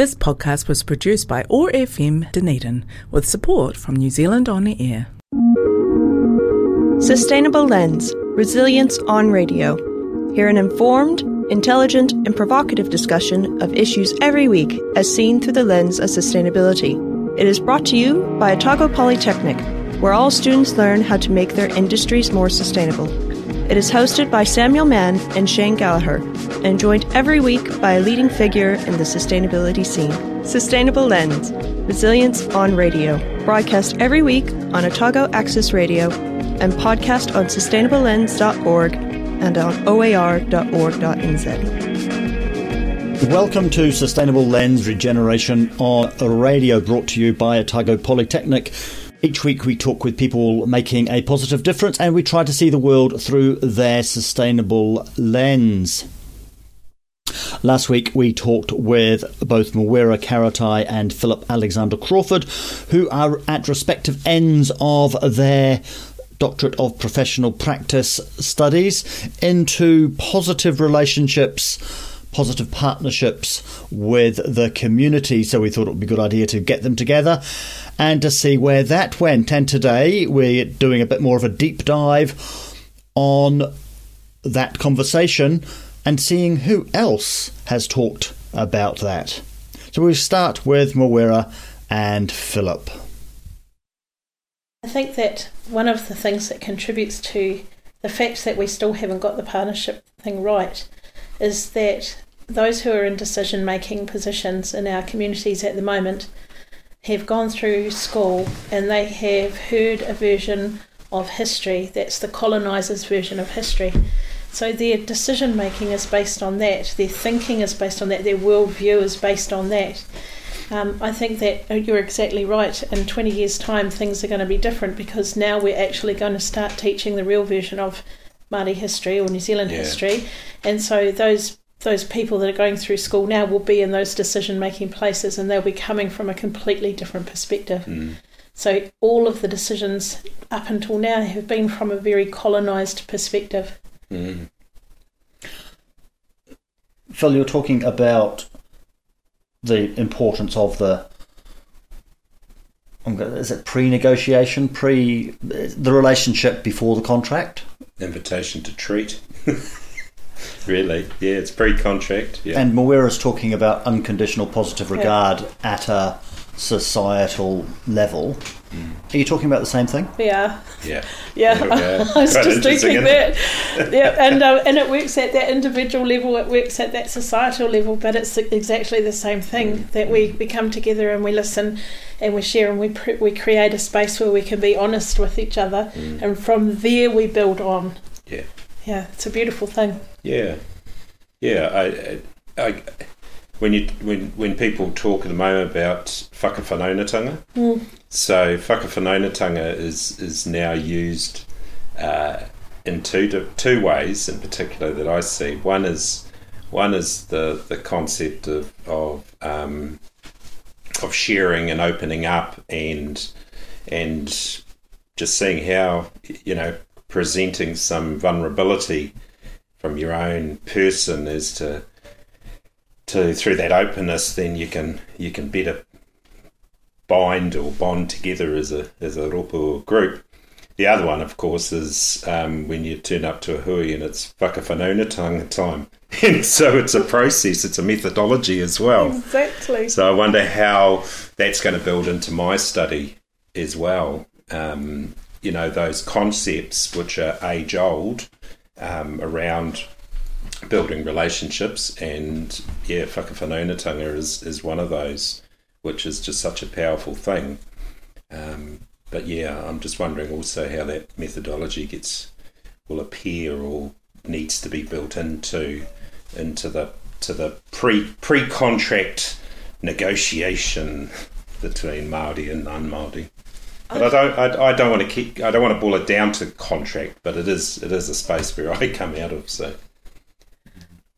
This podcast was produced by ORFM Dunedin with support from New Zealand On Air. Sustainable Lens Resilience on Radio. Hear an informed, intelligent, and provocative discussion of issues every week as seen through the lens of sustainability. It is brought to you by Otago Polytechnic, where all students learn how to make their industries more sustainable. It is hosted by Samuel Mann and Shane Gallagher, and joined every week by a leading figure in the sustainability scene. Sustainable Lens Resilience on Radio. Broadcast every week on Otago Access Radio and podcast on sustainablelens.org and on oar.org.nz. Welcome to Sustainable Lens Regeneration on radio, brought to you by Otago Polytechnic. Each week we talk with people making a positive difference and we try to see the world through their sustainable lens. Last week we talked with both Mawera Karetai and Philip Alexander Crawford, who are at respective ends of their Doctorate of Professional Practice studies into positive relationships, positive partnerships with the community. So we thought it would be a good idea to get them together and to see where that went. And today we're doing a bit more of a deep dive on that conversation and seeing who else has talked about that. So we'll start with Mawera and Philip. I think that one of the things that contributes to the fact that we still haven't got the partnership thing right is that those who are in decision making positions in our communities at the moment have gone through school and they have heard a version of history that's the colonisers' version of history. So their decision making is based on that, their thinking is based on that, their worldview is based on that. Um, I think that you're exactly right. In 20 years' time, things are going to be different because now we're actually going to start teaching the real version of Māori history or New Zealand Yeah. history, and so those those people that are going through school now will be in those decision making places, and they'll be coming from a completely different perspective. Mm. So all of the decisions up until now have been from a very colonised perspective. Mm. Phil, you're talking about the importance of the. I'm gonna- Is it pre-negotiation, pre the relationship before the contract, Invitation to treat. really? Yeah, it's pre-contract. Yeah. and Mawera's talking about unconditional positive Yeah. regard at a societal level. Are you talking about the same thing? Yeah, yeah. yeah. Okay. I was Quite just interesting, thinking that. Yeah, and uh, and it works at that individual level. It works at that societal level, but it's exactly the same thing. That we, we come together and we listen, and we share, and we pre- we create a space where we can be honest with each other, Mm. and from there we build on. Yeah. Yeah, it's a beautiful thing. Yeah, yeah. I, I, I, when you when when people talk at the moment about whakawhanaungatanga, Mm. so whakawhanaungatanga is is now used uh, in two two ways in particular that I see. One is one is the the concept of of um, of sharing and opening up and and just seeing how you know presenting some vulnerability from your own person is to to through that openness then you can you can better bind or bond together as a as a rōpū or group. The other one, of course, is um, when you turn up to a hui and it's whakawhanaungatanga time. And so it's a process, it's a methodology as well. Exactly. So I wonder how that's going to build into my study as well. Um, you know, those concepts which are age old um, around building relationships, and yeah, whakawhanaungatanga is, is one of those, which is just such a powerful thing. Um, but yeah, I'm just wondering also how that methodology gets will appear or needs to be built into into the to the pre pre contract negotiation between Maori and non-Maori. But I don't I, I don't want to keep I don't want to boil it down to contract, but it is it is a space where I come out of. So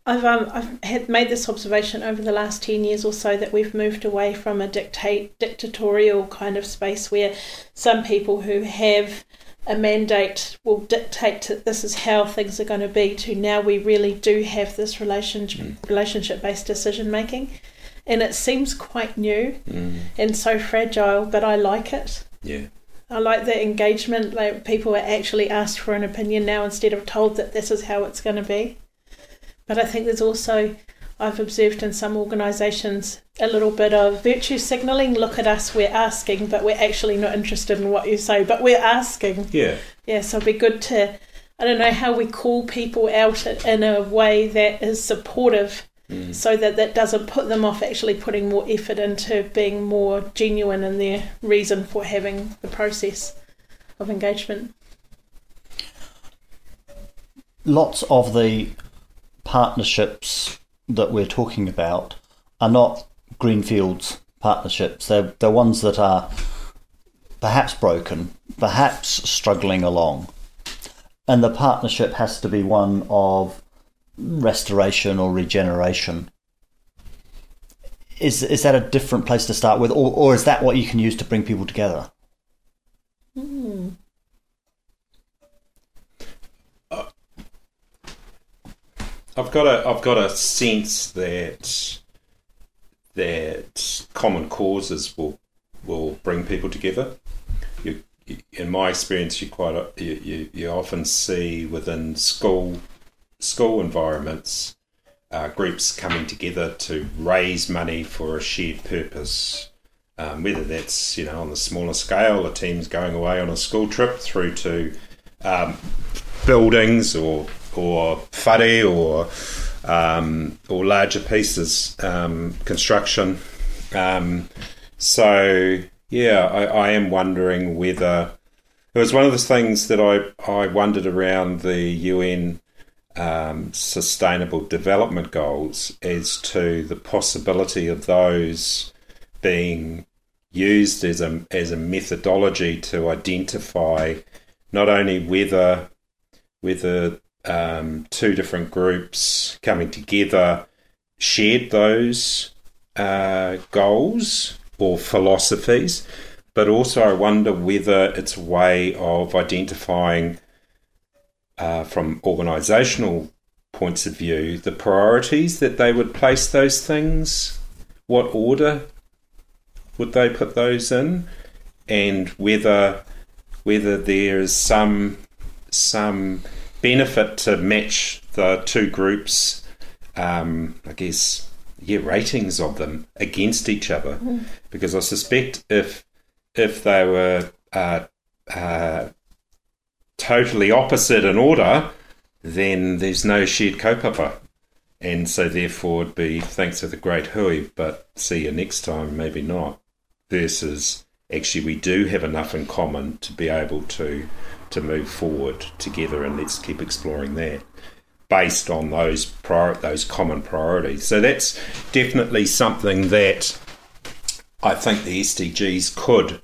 I've um, I've had made this observation over the last ten years or so that we've moved away from a dictate dictatorial kind of space where some people who have a mandate will dictate that this is how things are going to be to now we really do have this relationship relationship based decision making and it seems quite new Mm. and so fragile, but I like it. Yeah. I like the engagement. Like people are actually asked for an opinion now instead of told that this is how it's going to be. But I think there's also, I've observed in some organisations, a little bit of virtue signalling. Look at us, we're asking, but we're actually not interested in what you say, but we're asking. Yeah. Yeah, so it'd be good to, I don't know, how we call people out in a way that is supportive Mm. so that that doesn't put them off actually putting more effort into being more genuine in their reason for having the process of engagement. Lots of the partnerships that we're talking about are not greenfields partnerships. They're they're ones that are perhaps broken, perhaps struggling along, and the partnership has to be one of restoration or regeneration. Is is that a different place to start with, or or is that what you can use to bring people together? Hmm. I've got a I've got a sense that that common causes will will bring people together. You, in my experience, you quite you, you, you often see within school school environments uh, groups coming together to raise money for a shared purpose. Um, whether that's you know on the smaller scale, a team's going away on a school trip, through to um, buildings or or whare or um, or larger pieces um, construction. Um, so yeah, I, I am wondering whether it was one of the things that I I wondered around the UN um, Sustainable Development Goals as to the possibility of those being used as a as a methodology to identify not only whether whether um, two different groups coming together shared those uh, goals or philosophies, but also I wonder whether it's a way of identifying uh, from organisational points of view the priorities that they would place those things, what order would they put those in, and whether whether there is some some benefit to match the two groups, um, I guess, yeah, ratings of them against each other, because I suspect if if they were uh, uh, totally opposite in order, then there's no shared kaupapa. And so, therefore, it'd be thanks for the great hui, but see you next time, maybe not. Versus, actually, we do have enough in common to be able to to move forward together, and let's keep exploring that based on those prior, those common priorities. So that's definitely something that I think the SDGs could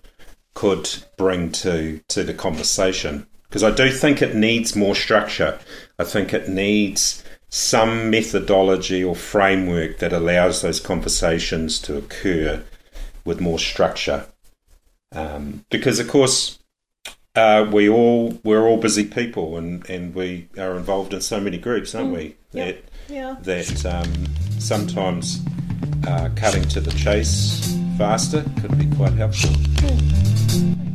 could bring to to the conversation because I do think it needs more structure. I think it needs some methodology or framework that allows those conversations to occur with more structure. Um, because of course, uh, we all we're all busy people, and, and we are involved in so many groups, aren't we? That Yeah. that um, sometimes uh, cutting to the chase faster could be quite helpful. I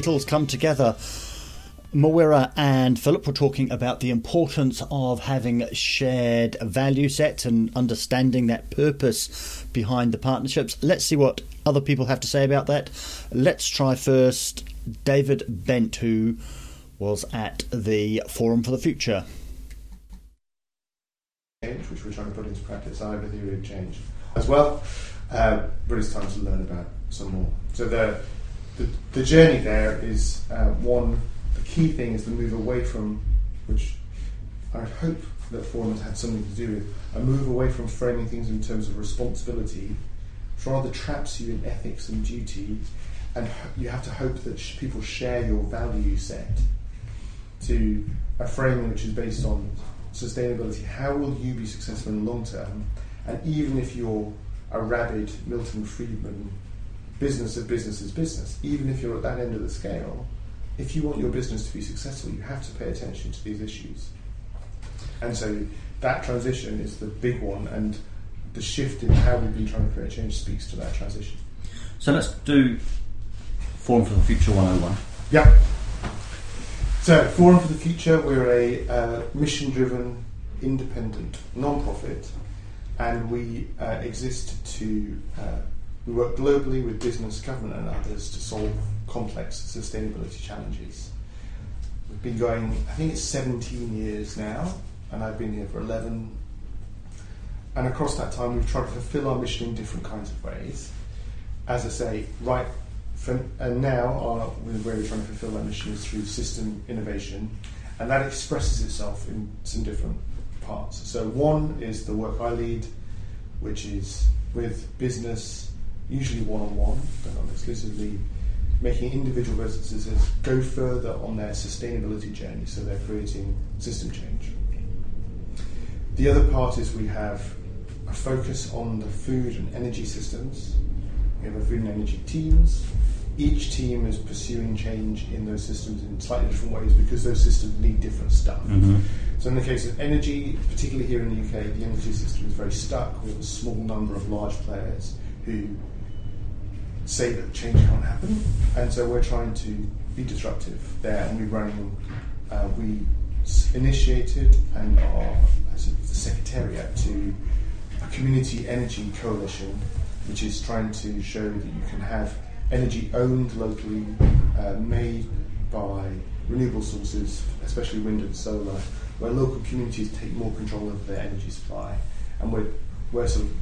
Beatles come together. Mawera and Philip were talking about the importance of having shared value sets and understanding that purpose behind the partnerships. Let's see what other people have to say about that. Let's try first David Bent, who was at the Forum for the Future. change, which we're trying to put into practice, our theory of change as well. Uh, but it's time to learn about some more. So the the, the journey there is uh, one. The key thing is the move away from, which I hope that Forum has had something to do with, a move away from framing things in terms of responsibility, which rather traps you in ethics and duty, and you have to hope that sh- people share your value set to a framing which is based on sustainability. How will you be successful in the long term? And even if you're a rabid Milton Friedman business of business is business, even if you're at that end of the scale, if you want your business to be successful, you have to pay attention to these issues. And so that transition is the big one, and the shift in how we've been trying to create change speaks to that transition. So let's do Forum for the Future 101. Yeah. So, Forum for the Future, we're a uh, mission driven, independent, non profit, and we uh, exist to, uh, we work globally with business, government, and others to solve complex sustainability challenges. We've been going, I think it's 17 years now, and I've been here for 11. And across that time, we've tried to fulfill our mission in different kinds of ways. As I say, right from, and now our, where we're trying to fulfill that mission is through system innovation, and that expresses itself in some different parts. So one is the work I lead, which is with business, usually one-on-one, but not exclusively, making individual businesses go further on their sustainability journey, so they're creating system change. The other part is we have a focus on the food and energy systems. We have a food and energy teams. Each team is pursuing change in those systems in slightly different ways because those systems need different stuff. Mm-hmm. So, in the case of energy, particularly here in the UK, the energy system is very stuck. We have a small number of large players who say that change can't happen, and so we're trying to be disruptive there, and we're running. Uh, we initiated and are as the secretariat to a community energy coalition, which is trying to show that you can have energy owned locally, uh, made by renewable sources, especially wind and solar, where local communities take more control of their energy supply, and we're, we're sort of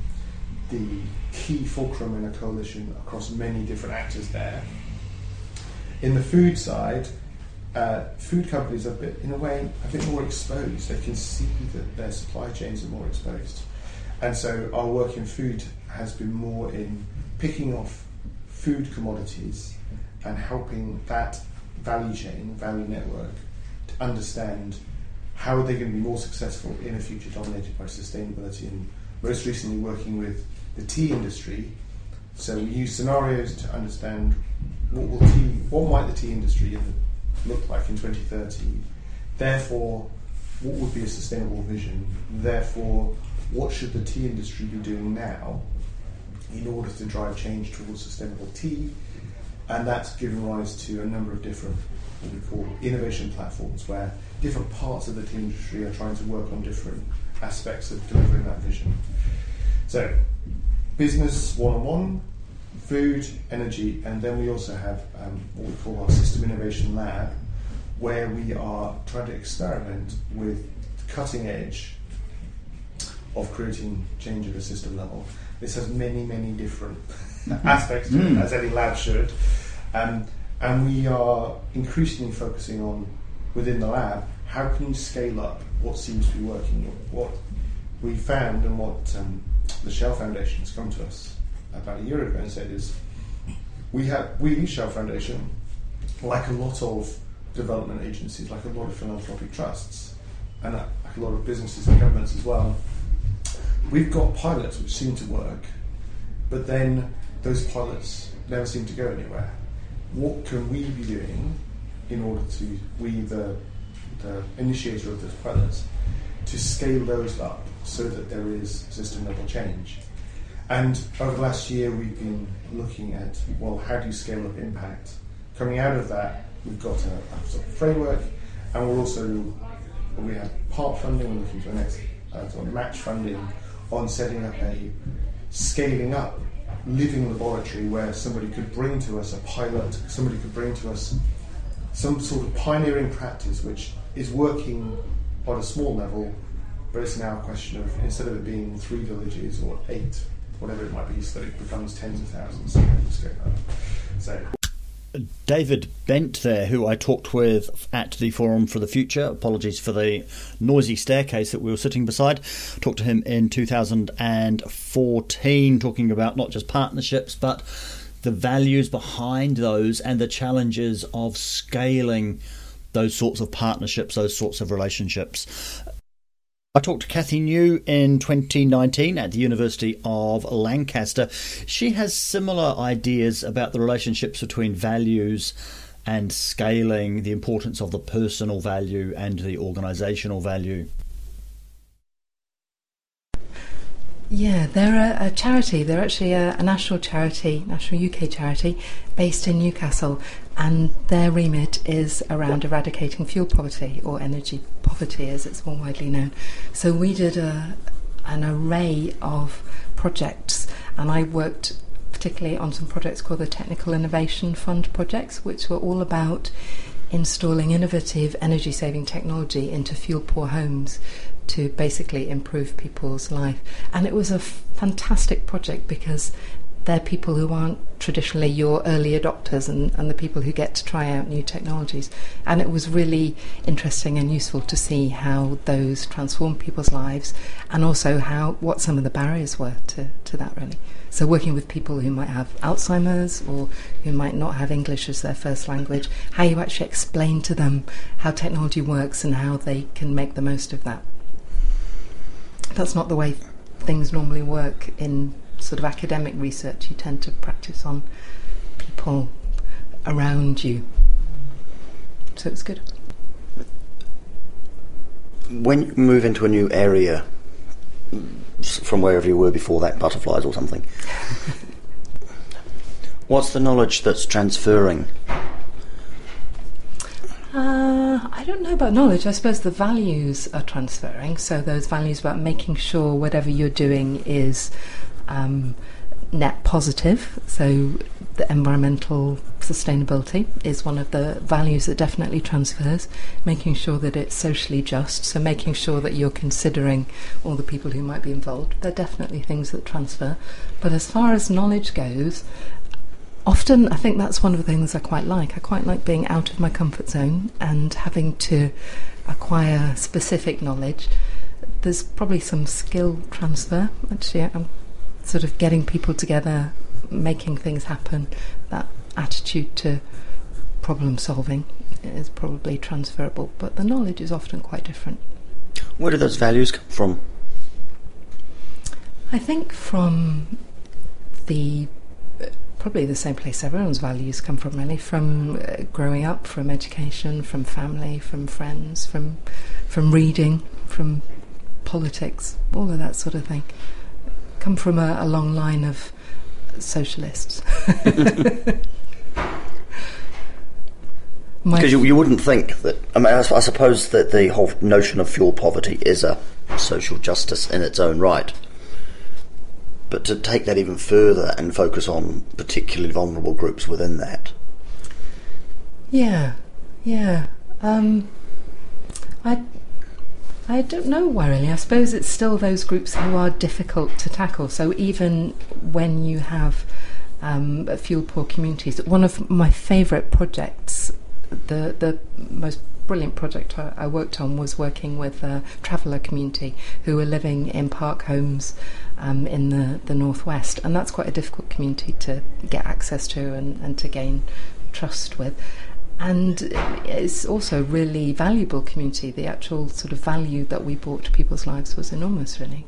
the key fulcrum in a coalition across many different actors there. In the food side, uh, food companies are a bit, in a way, a bit more exposed. They can see that their supply chains are more exposed, and so our work in food has been more in picking off food commodities and helping that value chain, value network, to understand how are they going to be more successful in a future dominated by sustainability and most recently working with the tea industry. So we use scenarios to understand what will tea, what might the tea industry look like in 2030. Therefore, what would be a sustainable vision? Therefore, what should the tea industry be doing now in order to drive change towards sustainable tea? And that's given rise to a number of different what we call innovation platforms where different parts of the tea industry are trying to work on different aspects of delivering that vision. So, business one on one, food, energy, and then we also have um, what we call our System Innovation Lab, where we are trying to experiment with cutting edge of creating change at a system level. This has many, many different aspects to it, as any lab should. Um, and we are increasingly focusing on, within the lab, how can you scale up what seems to be working? What we found and what um, the Shell Foundation has come to us about a year ago and said is, we have we Shell Foundation, like a lot of development agencies, like a lot of philanthropic trusts, and like a lot of businesses and governments as well, we've got pilots which seem to work, but then those pilots never seem to go anywhere. What can we be doing in order to, we, the, the initiator of those pilots, to scale those up so that there is system level change? And over the last year, we've been looking at, well, how do you scale up impact coming out of that, we've got a, a sort of framework, and we're also we have part funding. We're looking for next uh, sort of match funding on setting up a scaling up living laboratory where somebody could bring to us a pilot, somebody could bring to us some sort of pioneering practice which is working on a small level, but it's now a question of instead of it being three villages or eight, whatever it might be, so that it becomes tens of thousands. So, David Bent there, who I talked with at the Forum for the Future. Apologies for the noisy staircase that we were sitting beside. Talked to him in 2014, talking about not just partnerships, but the values behind those and the challenges of scaling those sorts of partnerships, those sorts of relationships. I talked to Kathy New in 2019 at the University of Lancaster. She has similar ideas about the relationships between values and scaling, the importance of the personal value and the organisational value. Yeah, they're a, a charity. They're actually a, a national charity, national UK charity, based in Newcastle, and their remit is around eradicating fuel poverty or energy poverty, as it's more widely known. So we did a, an array of projects, and I worked particularly on some projects called the Technical Innovation Fund projects, which were all about installing innovative energy saving technology into fuel poor homes to basically improve people's life. And it was a fantastic project because they're people who aren't traditionally your early adopters and, and the people who get to try out new technologies. And it was really interesting and useful to see how those transform people's lives and also how what some of the barriers were to, to that really. So working with people who might have Alzheimer's or who might not have English as their first language, how you actually explain to them how technology works and how they can make the most of that. That's not the way things normally work in sort of academic research. You tend to practice on people around you. So it's good. When you move into a new area from wherever you were before that, butterflies or something, what's the knowledge that's transferring? Uh, I don't know about knowledge. I suppose the values are transferring. So those values about making sure whatever you're doing is um, net positive. So the environmental sustainability is one of the values that definitely transfers. Making sure that it's socially just. So making sure that you're considering all the people who might be involved. They're definitely things that transfer. But as far as knowledge goes, often I think that's one of the things I quite like. I quite like being out of my comfort zone and having to acquire specific knowledge. There's probably some skill transfer. Actually, I'm sort of getting people together, making things happen. That attitude to problem solving is probably transferable, but the knowledge is often quite different. Where do those values come from? I think from the probably the same place everyone's values come from, really, from uh, growing up, from education, from family, from friends, from from reading, from politics, all of that sort of thing. Come from a, a long line of socialists. Because you, you wouldn't think that. I mean, I, I suppose that the whole notion of fuel poverty is a social justice in its own right. But to take that even further and focus on particularly vulnerable groups within that, Yeah, yeah. Um, I, I don't know really. I suppose it's still those groups who are difficult to tackle. So even when you have um, fuel poor communities, one of my favourite projects, the the most brilliant project I, I worked on was working with a traveller community who were living in park homes um, in the, the northwest, and that's quite a difficult community to get access to and, and to gain trust with. And it's also a really valuable community. The actual sort of value that we brought to people's lives was enormous, really.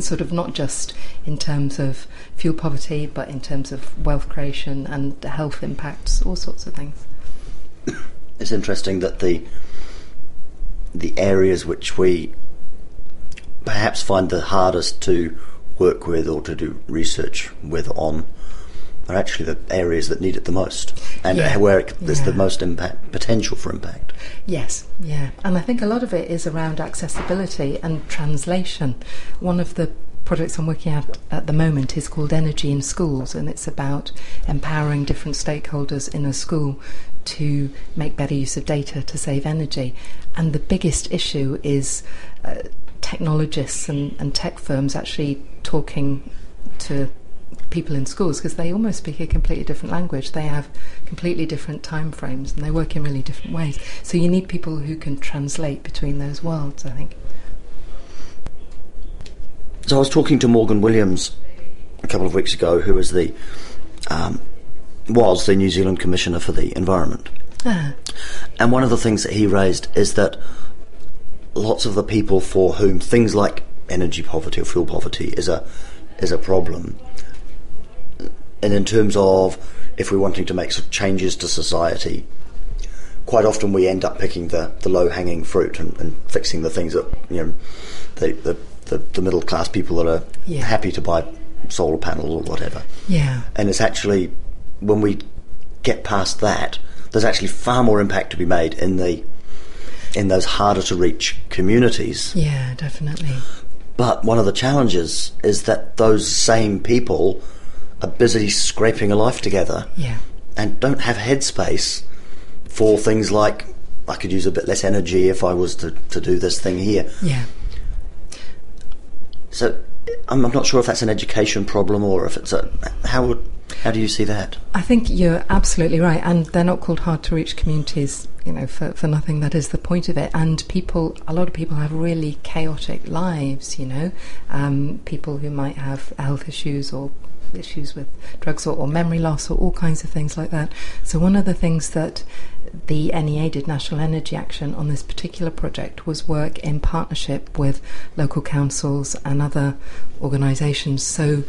Sort of not just in terms of fuel poverty, but in terms of wealth creation and health impacts, all sorts of things. it's interesting that the the areas which we perhaps find the hardest to work with or to do research with on are actually the areas that need it the most, and Yeah. where it, there's the most impact potential for impact. Yes, yeah. And I think a lot of it is around accessibility and translation. One of the projects I'm working at at the moment is called Energy in Schools, and it's about empowering different stakeholders in a school to make better use of data to save energy. And the biggest issue is uh, technologists and, and tech firms actually talking to people in schools because they almost speak a completely different language. They have completely different time frames and they work in really different ways. So you need people who can translate between those worlds, I think. So I was talking to Morgan Williams a couple of weeks ago, who was the um, was the New Zealand Commissioner for the Environment, Ah, and one of the things that he raised is that lots of the people for whom things like energy poverty or fuel poverty is a is a problem, and in terms of if we're wanting to make sort of changes to society, quite often we end up picking the, the low hanging fruit and, and fixing the things that you know the the, the, the middle class people that are Yeah. happy to buy solar panels or whatever. yeah, And it's actually when we get past that, there's actually far more impact to be made in the in those harder to reach communities. yeah, definitely. But one of the challenges is that those same people are busy scraping a life together Yeah, and don't have headspace for things like I could use a bit less energy if I was to, to do this thing here. yeah. So I'm, I'm not sure if that's an education problem or if it's a how would how do you see that? I think you're absolutely right, and they're not called hard to reach communities, you know, for, for nothing. That is the point of it. And people, a lot of people have really chaotic lives, you know, um, people who might have health issues or issues with drugs or, or memory loss or all kinds of things like that. So one of the things that the NEA did, National Energy Action, on this particular project was work in partnership with local councils and other organisations. So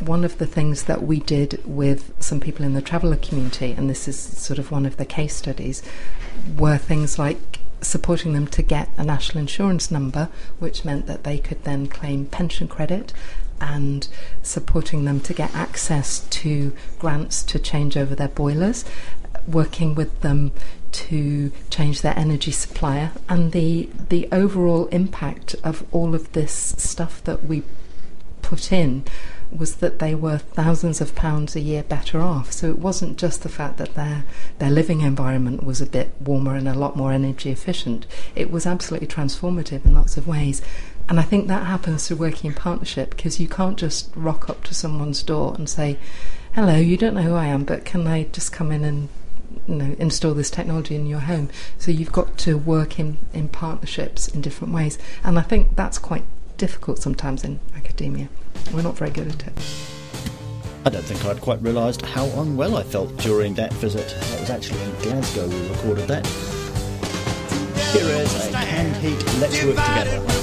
one of the things that we did with some people in the traveller community, and this is sort of one of the case studies, were things like supporting them to get a national insurance number, which meant that they could then claim pension credit, and supporting them to get access to grants to change over their boilers, working with them to change their energy supplier, and the the overall impact of all of this stuff that we put in was that they were thousands of pounds a year better off. So it wasn't just the fact that their their living environment was a bit warmer and a lot more energy efficient. It was absolutely transformative in lots of ways. And I think that happens through working in partnership because you can't just rock up to someone's door and say, "Hello, you don't know who I am, but can I just come in and you know, install this technology in your home?" So you've got to work in in partnerships in different ways. And I think that's quite difficult sometimes in academia. We're not very good at it. I don't think I'd quite realised how unwell I felt during that visit. That was actually in Glasgow we recorded that. Here is a canned heat Let's Work Together.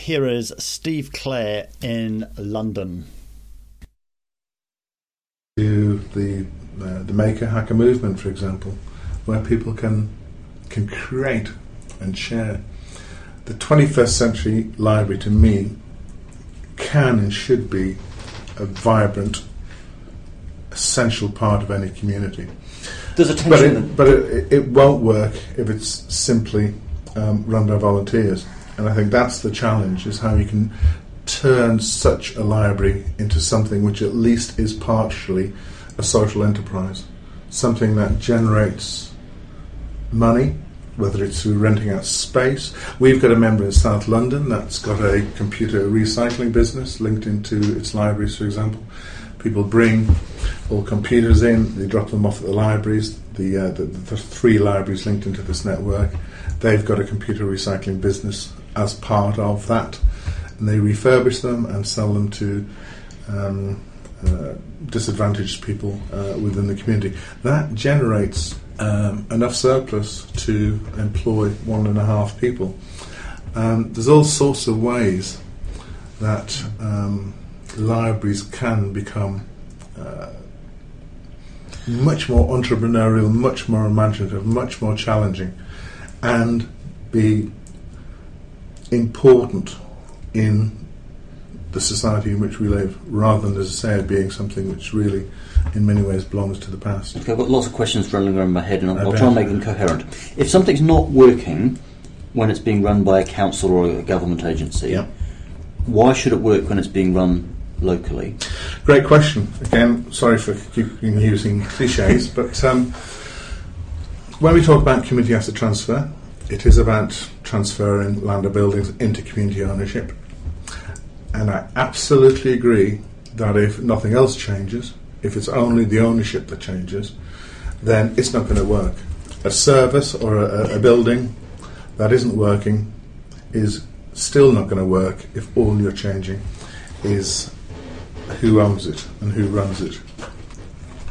Here is Steve Clare in London. to the uh, the maker hacker movement, for example, where people can can create and share. The 21st century library, to me, can and should be a vibrant, essential part of any community. There's a But it, but it, it won't work if it's simply um, run by volunteers. And I think that's the challenge: is how you can turn such a library into something which at least is partially a social enterprise, something that generates money, whether it's through renting out space. We've got a member in South London that's got a computer recycling business linked into its libraries, for example. People bring all computers in, they drop them off at the libraries. The, uh, the, the three libraries linked into this network, they've got a computer recycling business as part of that, and they refurbish them and sell them to um, uh, disadvantaged people uh, within the community. That generates um, enough surplus to employ one and a half people. Um, there's all sorts of ways that um, libraries can become uh, much more entrepreneurial, much more imaginative, much more challenging, and be important in the society in which we live, rather than, as I say, it being something which really, in many ways, belongs to the past. Okay, I've got lots of questions running around my head, and I'll, I'll try and make them coherent. If something's not working when it's being run by a council or a government agency, Yeah. why should it work when it's being run locally? Great question. Again, sorry for keeping using cliches, but um, when we talk about community asset transfer, it is about transferring land or buildings into community ownership. And I absolutely agree that if nothing else changes, if it's only the ownership that changes, then it's not going to work. A service or a, a building that isn't working is still not going to work if all you're changing is who owns it and who runs it.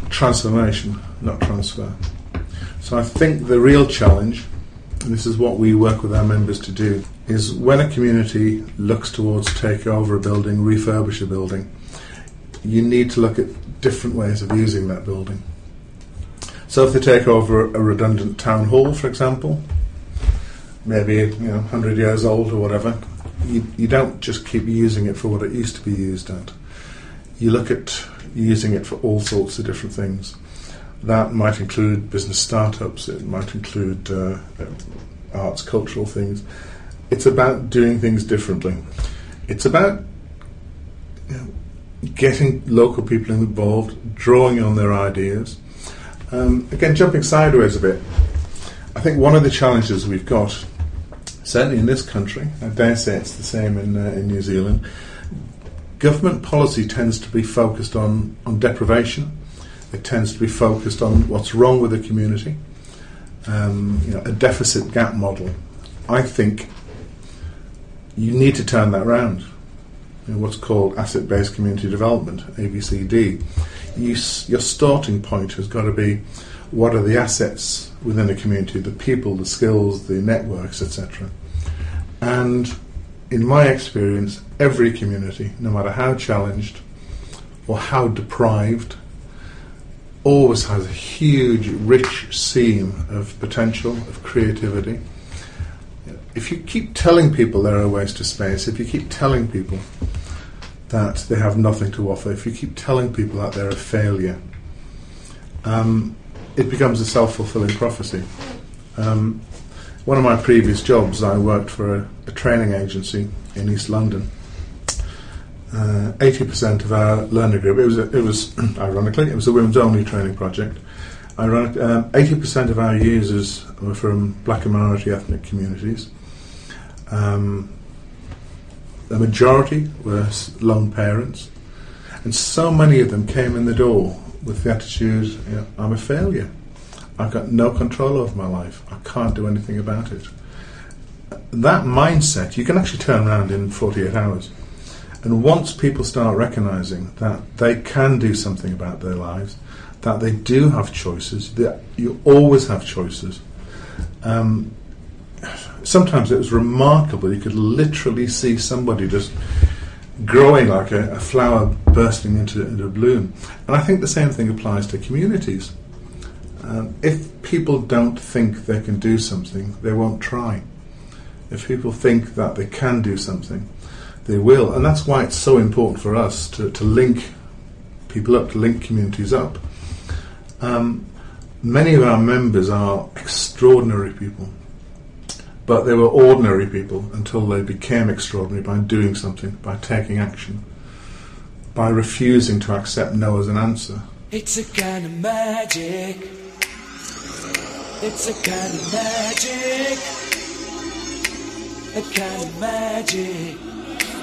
Transformation, not transfer. So I think the real challenge, and this is what we work with our members to do, is when a community looks towards take over a building, refurbish a building, you need to look at different ways of using that building. So if they take over a redundant town hall, for example, maybe you know 100 years old or whatever, you, you don't just keep using it for what it used to be used at. You look at using it for all sorts of different things. That might include business startups, it might include uh, uh, arts, cultural things. It's about doing things differently. It's about you know, getting local people involved, drawing on their ideas. Um, again, jumping sideways a bit, I think one of the challenges we've got, certainly in this country, I dare say it's the same in, uh, in New Zealand, government policy tends to be focused on, on deprivation. It tends to be focused on what's wrong with the community. Um, you know, a deficit gap model. I think you need to turn that round. You know, what's called asset-based community development (ABCD). You, your starting point has got to be what are the assets within a community, the people, the skills, the networks, etc. And in my experience, every community, no matter how challenged or how deprived, always has a huge, rich seam of potential, of creativity. If you keep telling people there are ways to space, if you keep telling people that they have nothing to offer, if you keep telling people that they're a failure, um, it becomes a self fulfilling prophecy. Um, one of my previous jobs, I worked for a, a training agency in East London. Uh, Eighty percent of our learner group. It was, a, it was ironically, it was a women's only training project. Um, Eighty percent of our users were from black and minority ethnic communities. Um, the majority were lone parents, and so many of them came in the door with the attitude, you know, "I'm a failure. I've got no control over my life. I can't do anything about it." That mindset you can actually turn around in 48 hours. And once people start recognizing that they can do something about their lives, that they do have choices, that you always have choices, um, sometimes it was remarkable. You could literally see somebody just growing like a, a flower bursting into, into bloom. And I think the same thing applies to communities. Um, if people don't think they can do something, they won't try. If people think that they can do something, they will. And that's why it's so important for us to, to link people up, to link communities up. Um, many of our members are extraordinary people, but they were ordinary people until they became extraordinary by doing something, by taking action, by refusing to accept no as an answer. It's a kind of magic. It's a kind of magic. A kind of magic.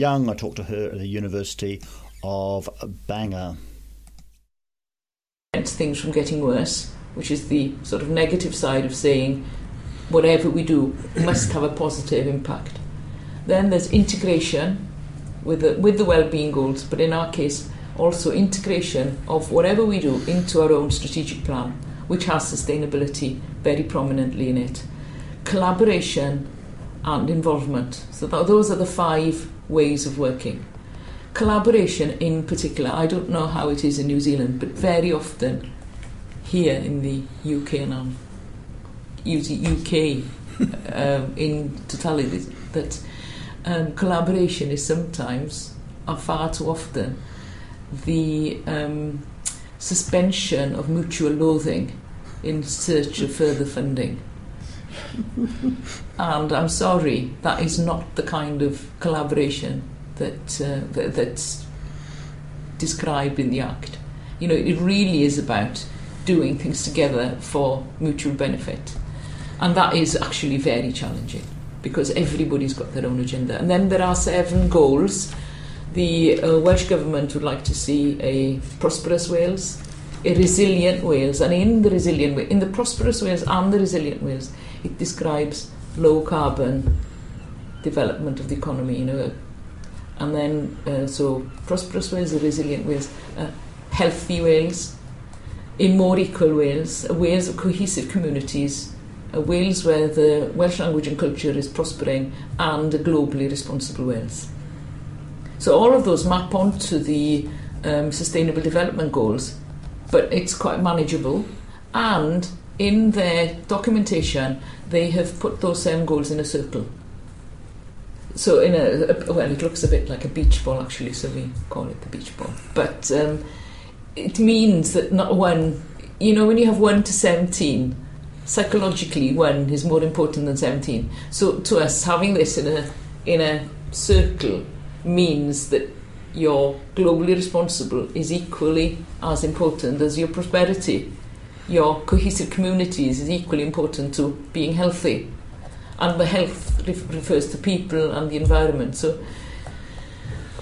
Young. I talked to her at the University of Bangor. prevents things from getting worse, which is the sort of negative side of saying whatever we do must have a positive impact. Then there's integration with the, with the well-being goals, but in our case also integration of whatever we do into our own strategic plan, which has sustainability very prominently in it. Collaboration and involvement. So th- those are the five ways of working. Collaboration in particular, I don't know how it is in New Zealand, but very often here in the UK and um, UK um, in totality, that um, collaboration is sometimes, or far too often, the um, suspension of mutual loathing in search of further funding. And I'm sorry, that is not the kind of collaboration that, uh, that that's described in the Act. You know, it really is about doing things together for mutual benefit. And that is actually very challenging because everybody's got their own agenda. And then there are seven goals. The uh, Welsh Government would like to see a prosperous Wales, a resilient Wales, and in the resilient in the prosperous Wales and the resilient Wales, it describes low carbon development of the economy. You know, and then uh, so prosperous Wales, resilient Wales, uh, healthy Wales, a more equal Wales, a Wales of cohesive communities, a Wales where the Welsh language and culture is prospering, and a globally responsible Wales. So all of those map onto the um, Sustainable Development Goals, but it's quite manageable. And in their documentation, they have put those seven goals in a circle. So in a, a well, it looks a bit like a beach ball actually, so we call it the beach ball. But um, it means that not one, you know, when you have one to seventeen, psychologically one is more important than seventeen. So to us, having this in a in a circle means that your globally responsible is equally as important as your prosperity. Your cohesive communities is equally important to being healthy. And the health ref- refers to people and the environment. So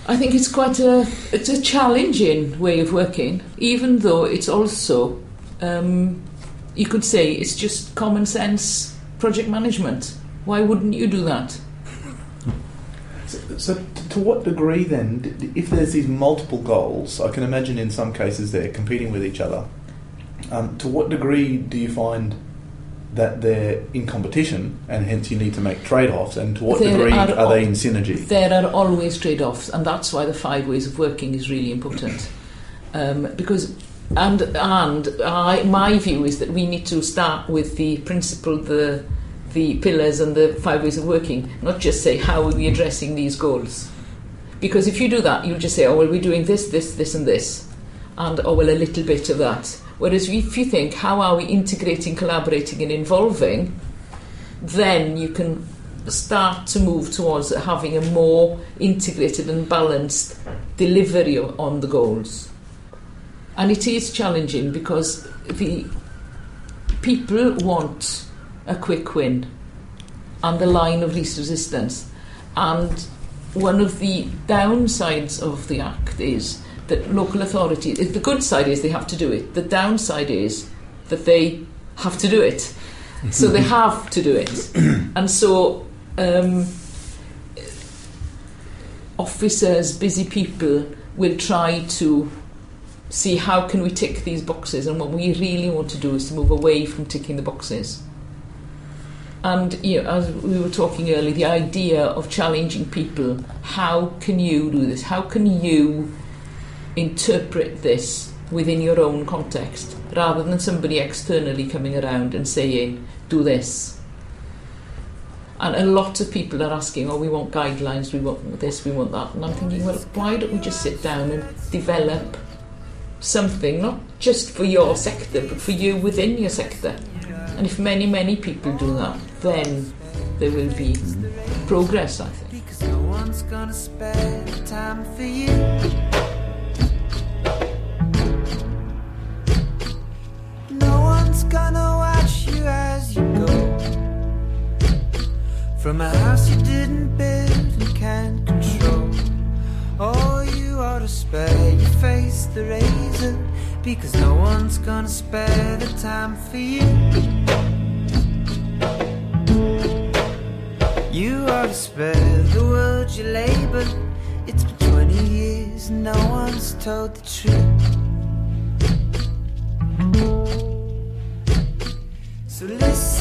I think it's quite a it's a challenging way of working, even though it's also um, you could say it's just common sense project management. Why wouldn't you do that? So, so to what degree then, if there's these multiple goals, I can imagine in some cases they're competing with each other. Um, to what degree do you find that they're in competition, and hence you need to make trade-offs? And to what There degree are are, they in synergy? There are always trade offs, and that's why the five ways of working is really important. Um, because, and and I, my view is that we need to start with the principle, the the pillars, and the five ways of working, not just say how are we addressing these goals. Because if you do that, you'll just say, oh well, we're doing this, this, this, and this, and oh well, a little bit of that. Whereas if you think, how are we integrating, collaborating, and involving, then you can start to move towards having a more integrated and balanced delivery on the goals. And it is challenging because the people want a quick win and the line of least resistance. And one of the downsides of the Act is that local authorities, the good side is they have to do it, the downside is that they have to do it. So they have to do it. And so um, officers, busy people will try to see how can we tick these boxes and what we really want to do is to move away from ticking the boxes. And you know, as we were talking earlier, the idea of challenging people, how can you do this? How can you interpret this within your own context rather than somebody externally coming around and saying, do this? And a lot of people are asking, oh, we want guidelines, we want this, we want that. And I'm thinking, well, why don't we just sit down and develop something, not just for your sector, but for you within your sector? And if many, many people do that, then there will be progress, I think. Gonna you. Watch you as you go from a house you didn't build and can't control. Oh, you ought to spare your face the razor because no one's gonna spare the time for you. You ought to spare the world your labor. It's been 20 years and no one's told the truth. So listen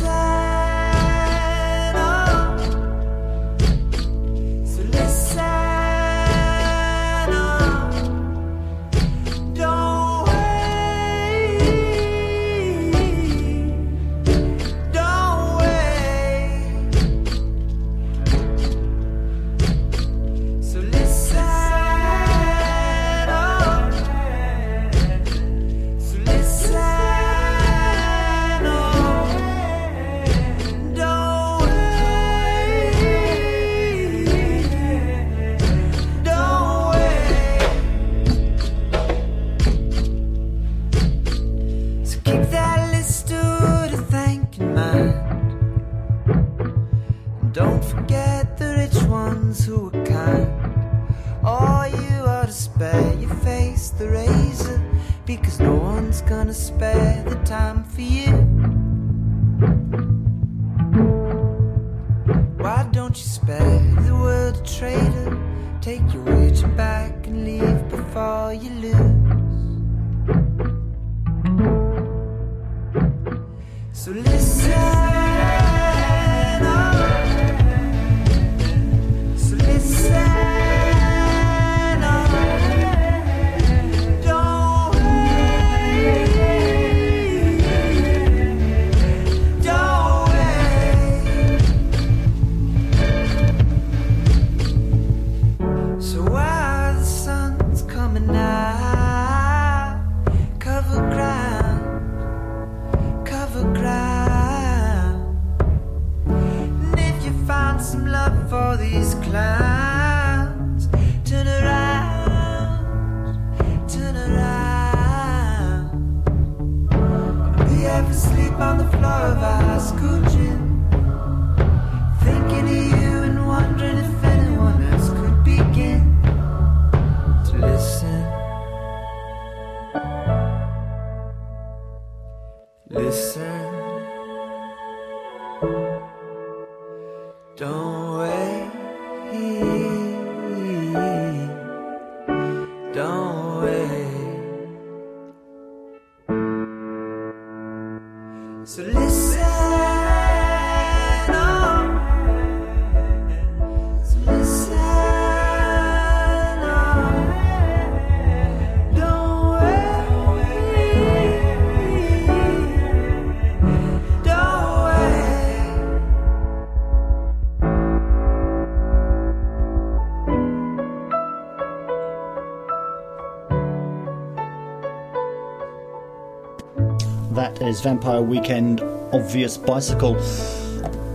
That is Vampire Weekend Obvious Bicycle.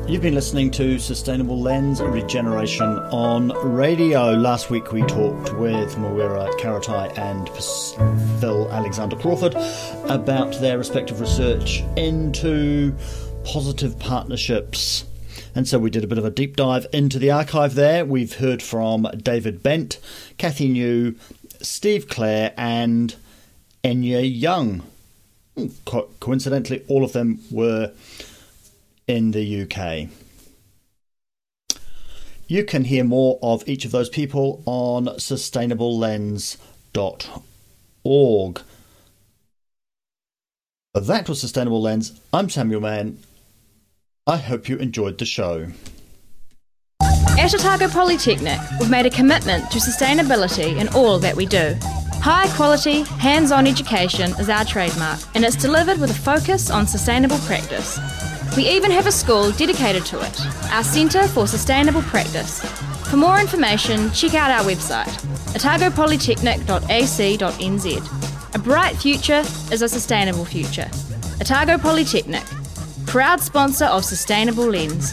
You've been listening to Sustainable Lens Regeneration on radio. Last week we talked with Mawera Karetai and Phil Alexander Crawford about their respective research into positive partnerships. And so we did a bit of a deep dive into the archive there. We've heard from David Bent, Kathy New, Steve Clare, and Einir Young. Hmm. Co- coincidentally, all of them were in the UK. You can hear more of each of those people on sustainablelens.org. That was Sustainable Lens. I'm Samuel Mann. I hope you enjoyed the show. At Otago Polytechnic, we've made a commitment to sustainability in all that we do. High quality, hands on education is our trademark, and it's delivered with a focus on sustainable practice. We even have a school dedicated to it, our Centre for Sustainable Practice. For more information, check out our website, otagopolytechnic.ac.nz. A bright future is a sustainable future. Otago Polytechnic, proud sponsor of Sustainable Lens.